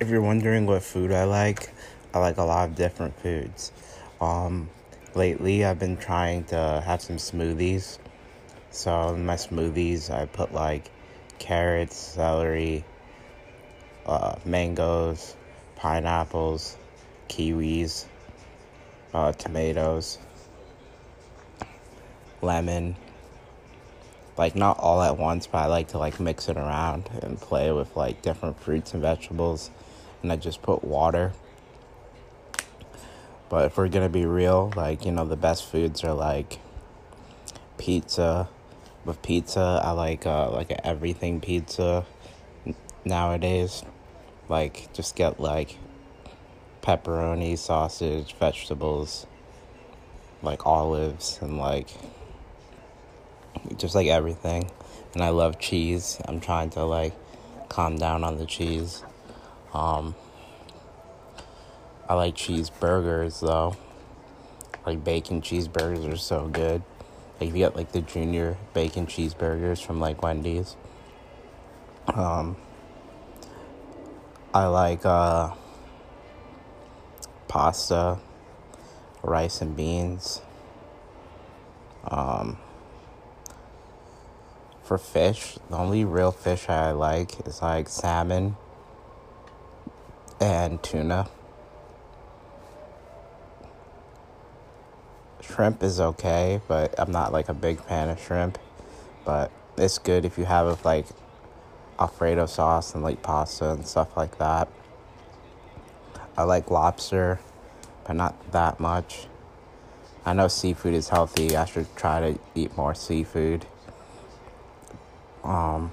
if you're wondering what food I like, I like a lot of different foods. Um, lately, I've been trying to have some smoothies. So in my smoothies, I put like carrots, celery, uh, mangoes, pineapples, kiwis, uh, tomatoes, lemon. Like not all at once, but I like to like mix it around and play with like different fruits and vegetables. And I just put water. But if we're gonna be real, like you know, the best foods are like pizza. With pizza, I like uh, like an everything pizza nowadays. Like just get like pepperoni, sausage, vegetables, like olives, and like just like everything. And I love cheese. I'm trying to like calm down on the cheese. Um, I like cheeseburgers though. Like bacon cheeseburgers are so good. Like you get like the junior bacon cheeseburgers from like Wendy's. Um, I like uh pasta, rice and beans. Um, for fish, the only real fish I like is like salmon and tuna. Shrimp is okay, but I'm not like a big fan of shrimp. But it's good if you have like Alfredo sauce and like pasta and stuff like that. I like lobster, but not that much. I know seafood is healthy. I should try to eat more seafood. Um,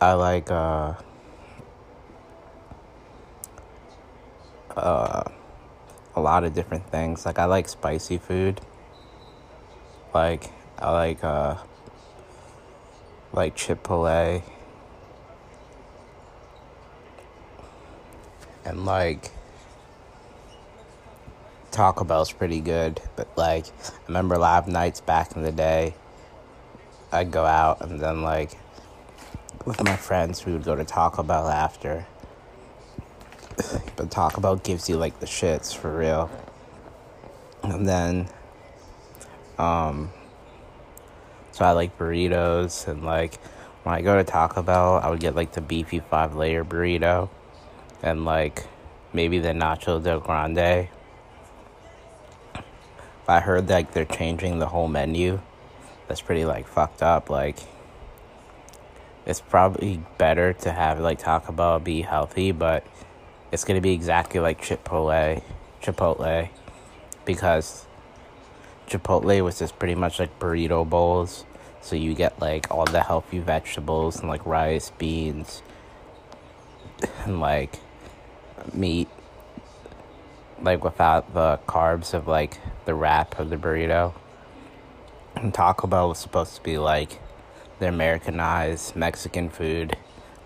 I like uh, uh, a lot of different things. Like I like spicy food. Like I like uh, like Chipotle. And like Taco Bell's pretty good, but like I remember live nights back in the day. I'd go out and then like with my friends we would go to Taco Bell after. But Taco Bell gives you like the shits for real. And then um so I like burritos and like when I go to Taco Bell I would get like the beefy five layer burrito and like maybe the nacho del grande. I heard like they're changing the whole menu. That's pretty like fucked up. Like it's probably better to have like Taco Bell be healthy, but it's gonna be exactly like Chipotle, Chipotle, because Chipotle was just pretty much like burrito bowls. So you get like all the healthy vegetables and like rice, beans, and like meat like without the carbs of like the wrap of the burrito. And Taco Bell was supposed to be like the Americanized Mexican food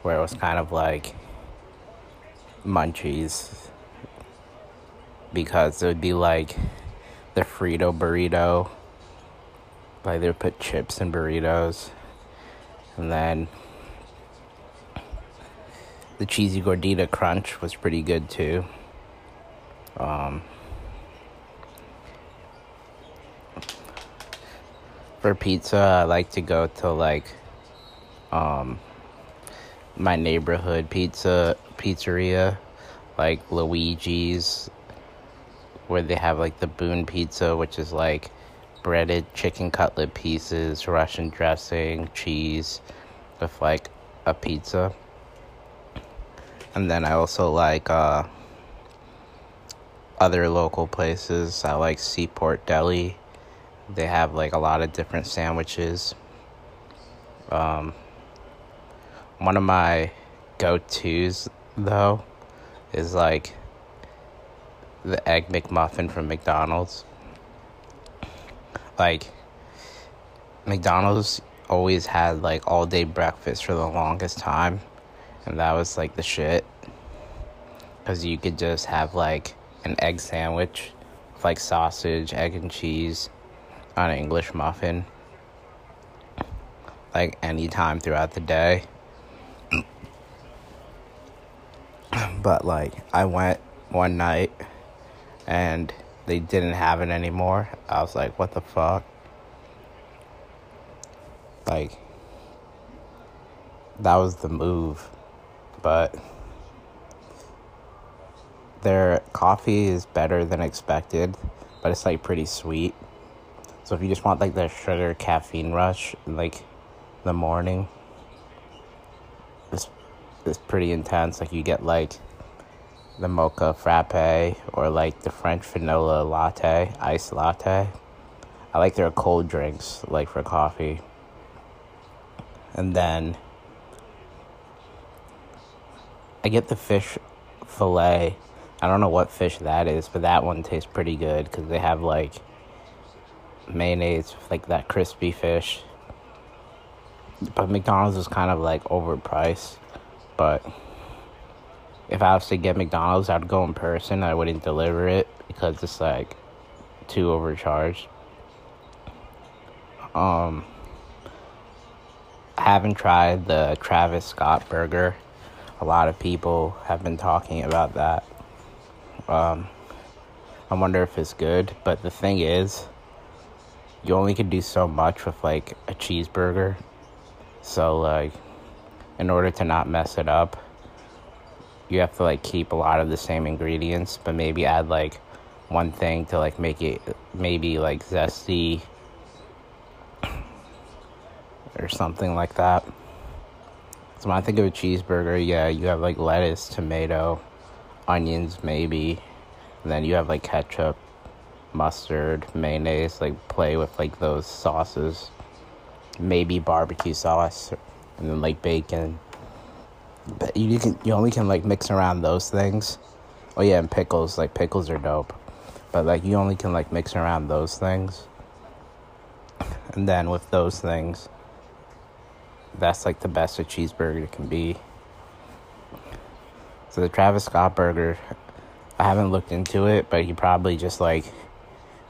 where it was kind of like munchies because it would be like the Frito burrito. Like they would put chips in burritos. And then the cheesy gordita crunch was pretty good too. Um, for pizza, I like to go to like um, my neighborhood pizza pizzeria, like Luigi's, where they have like the Boon Pizza, which is like breaded chicken cutlet pieces, Russian dressing, cheese, with like a pizza. And then I also like uh, other local places. I like Seaport Deli. They have like a lot of different sandwiches. Um, one of my go tos, though, is like the Egg McMuffin from McDonald's. Like, McDonald's always had like all day breakfast for the longest time, and that was like the shit. Because you could just have like an egg sandwich with like sausage, egg, and cheese on an English muffin like anytime throughout the day. But like I went one night and they didn't have it anymore. I was like, what the fuck? Like that was the move. But their coffee is better than expected, but it's like pretty sweet. So if you just want like the sugar caffeine rush like the morning, it's it's pretty intense. Like you get like the mocha frappe or like the French vanilla latte, iced latte. I like their cold drinks like for coffee. And then I get the fish fillet. I don't know what fish that is, but that one tastes pretty good because they have like mayonnaise, like that crispy fish. But McDonald's is kind of like overpriced. But if I was to get McDonald's, I'd go in person. I wouldn't deliver it because it's like too overcharged. Um, I haven't tried the Travis Scott burger a lot of people have been talking about that. Um, I wonder if it's good, but the thing is, you only can do so much with like a cheeseburger. So like, in order to not mess it up, you have to like keep a lot of the same ingredients, but maybe add like one thing to like make it maybe like zesty or something like that. So when I think of a cheeseburger, yeah, you have like lettuce, tomato, onions, maybe. And then you have like ketchup, mustard, mayonnaise, like play with like those sauces. Maybe barbecue sauce and then like bacon. But you can you only can like mix around those things. Oh yeah, and pickles, like pickles are dope. But like you only can like mix around those things. And then with those things, that's like the best a cheeseburger can be. So the Travis Scott burger, I haven't looked into it, but he probably just like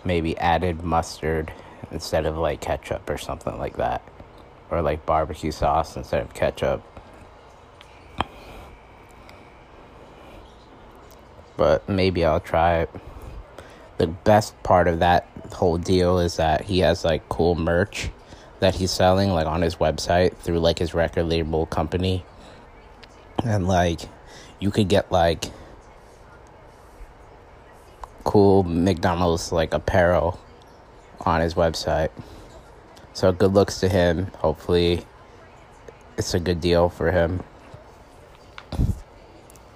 maybe added mustard instead of like ketchup or something like that. Or like barbecue sauce instead of ketchup. But maybe I'll try it. The best part of that whole deal is that he has like cool merch that he's selling like on his website through like his record label company and like you could get like cool McDonald's like apparel on his website. So good looks to him. Hopefully it's a good deal for him.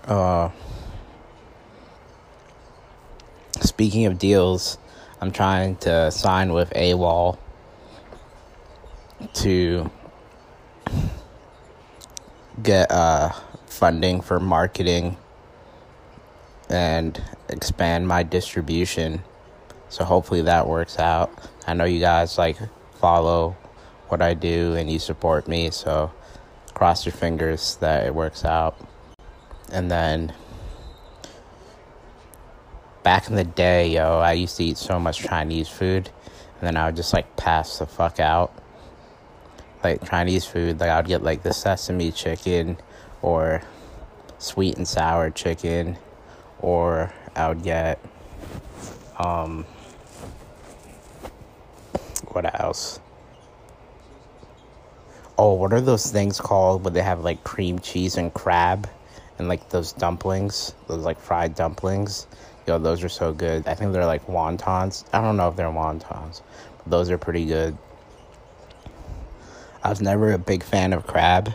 Uh speaking of deals, I'm trying to sign with AWAL to get uh, funding for marketing and expand my distribution. So hopefully that works out. I know you guys like follow what I do and you support me, so cross your fingers that it works out. And then back in the day, yo, I used to eat so much Chinese food and then I would just like pass the fuck out like Chinese food, like I'd get like the sesame chicken or sweet and sour chicken, or I would get um what else? Oh, what are those things called where they have like cream cheese and crab and like those dumplings, those like fried dumplings? Yo, those are so good. I think they're like wontons. I don't know if they're wontons, but those are pretty good. I was never a big fan of crab,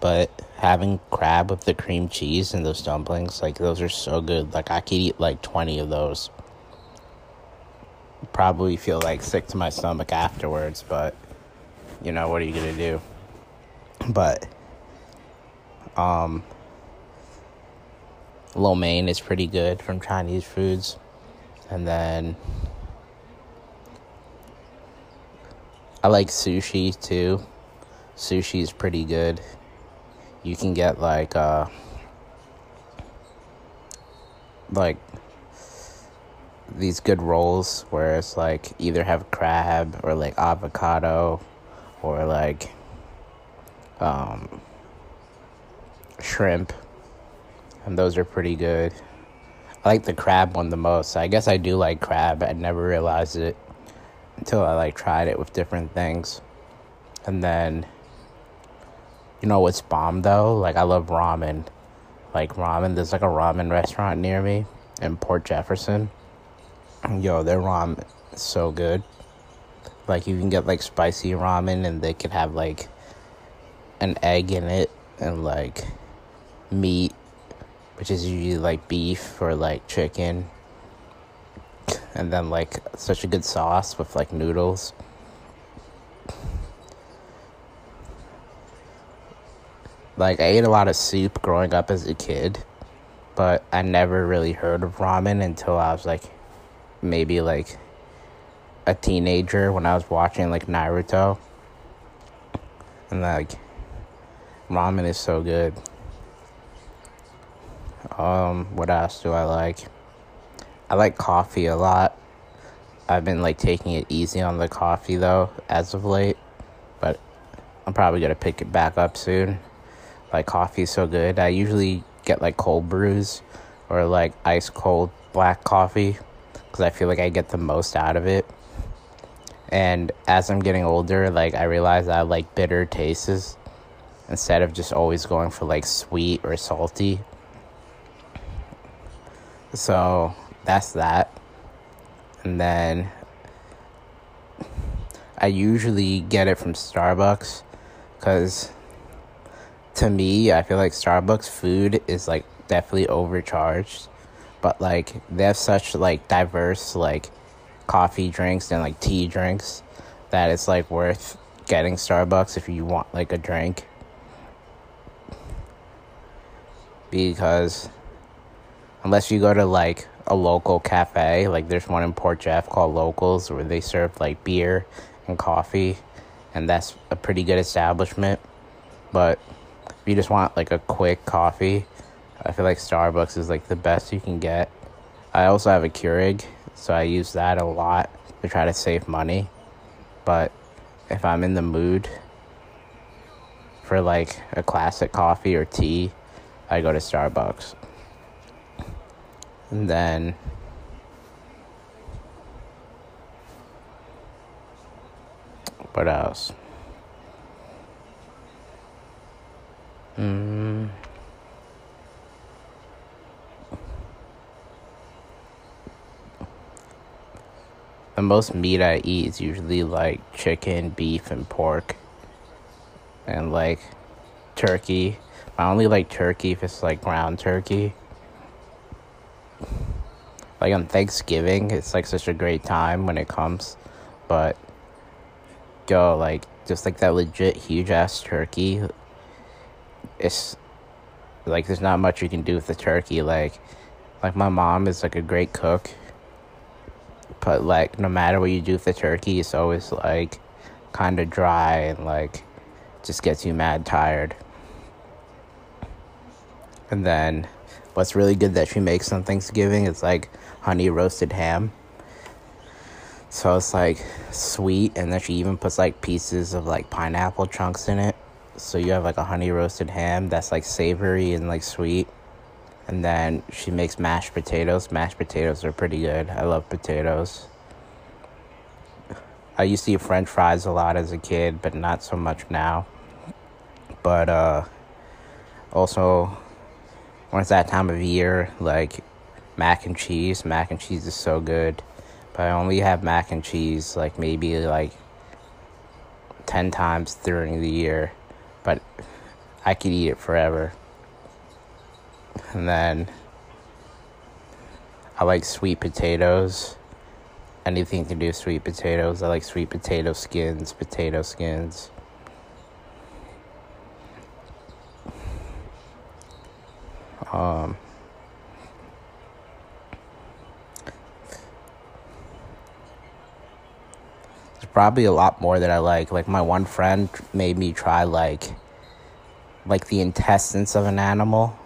but having crab with the cream cheese and those dumplings, like those are so good. Like I could eat like 20 of those. Probably feel like sick to my stomach afterwards, but you know, what are you going to do? But um lo mein is pretty good from Chinese foods. And then I like sushi too. Sushi is pretty good. You can get like uh like these good rolls where it's like either have crab or like avocado or like um shrimp and those are pretty good. I like the crab one the most. I guess I do like crab. I never realized it until I like tried it with different things. And then you know what's bomb though? Like I love ramen. Like ramen, there's like a ramen restaurant near me in Port Jefferson. Yo, their ramen is so good. Like you can get like spicy ramen and they could have like an egg in it and like meat which is usually like beef or like chicken. And then like such a good sauce with like noodles. Like i ate a lot of soup growing up as a kid but i never really heard of ramen until i was like maybe like a teenager when i was watching like naruto. And like ramen is so good um, what else do I like? I like coffee a lot. I've been like taking it easy on the coffee though as of late, but I'm probably gonna pick it back up soon. Like coffee is so good. I usually get like cold brews or like ice cold black coffee because I feel like I get the most out of it. And as I'm getting older, like I realize I like bitter tastes instead of just always going for like sweet or salty. So that's that. And then I usually get it from Starbucks because to me, I feel like Starbucks food is like definitely overcharged. But like they have such like diverse like coffee drinks and like tea drinks that it's like worth getting Starbucks if you want like a drink. Because unless you go to like a local cafe. Like there's one in port jeff called locals where they serve like beer and coffee and that's a pretty good establishment. But if you just want like a quick coffee i feel like starbucks is like the best you can get. I also have a keurig so i use that a lot to try to save money. But if i'm in the mood for like a classic coffee or tea i go to starbucks and then what else? Mm. The most meat I eat is usually like chicken, beef, and pork. And like turkey. I only like turkey if it's like ground turkey like on Thanksgiving, it's like such a great time when it comes, but yo, like just like that legit huge ass turkey, it's like there's not much you can do with the turkey. Like, like my mom is like a great cook, but like no matter what you do with the turkey, it's always like kind of dry and like just gets you mad tired. And then what's really good that she makes on Thanksgiving is like honey roasted ham. So it's like sweet, and then she even puts like pieces of like pineapple chunks in it. So you have like a honey roasted ham that's like savory and like sweet. And then she makes mashed potatoes. Mashed potatoes are pretty good. I love potatoes. I used to eat french fries a lot as a kid, but not so much now. But uh also when it's that time of year, like mac and cheese. Mac and cheese is so good. But I only have mac and cheese like maybe like 10 times during the year. But I could eat it forever. And then I like sweet potatoes. Anything to do with sweet potatoes. I like sweet potato skins, potato skins. Um, there's probably a lot more that I like. Like my one friend made me try like like the intestines of an animal.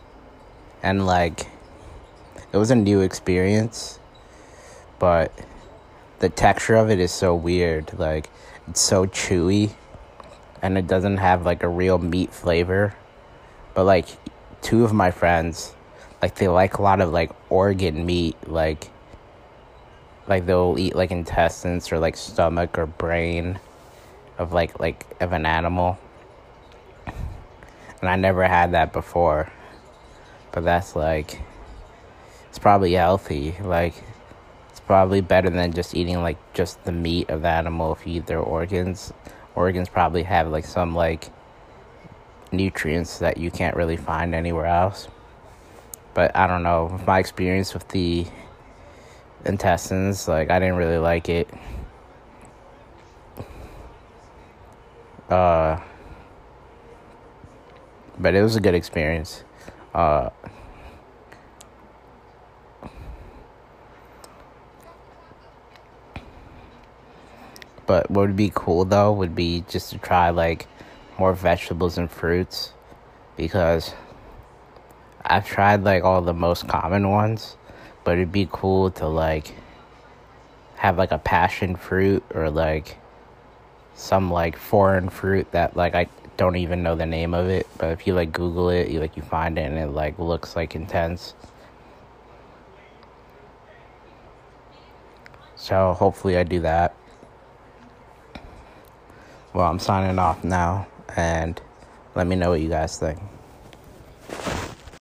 And like it was a new experience but the texture of it is so weird. Like it's so chewy and it doesn't have like a real meat flavor. But like two of my friends like they like a lot of like organ meat, like like they'll eat like intestines or like stomach or brain of like like of an animal. And I never had that before. But that's like it's probably healthy. Like it's probably better than just eating like just the meat of the animal if you eat their organs. Organs probably have like some like nutrients that you can't really find anywhere else. But I don't know. My experience with the intestines, like I didn't really like it. Uh, but it was a good experience. Uh, but what would be cool though would be just to try like more vegetables and fruits because I've tried like all the most common ones, but it'd be cool to like have like a passion fruit or like some like foreign fruit that like I don't even know the name of it, but if you like Google it, you like you find it and it like looks like intense. So hopefully I do that. Well, I'm signing off now and let me know what you guys think.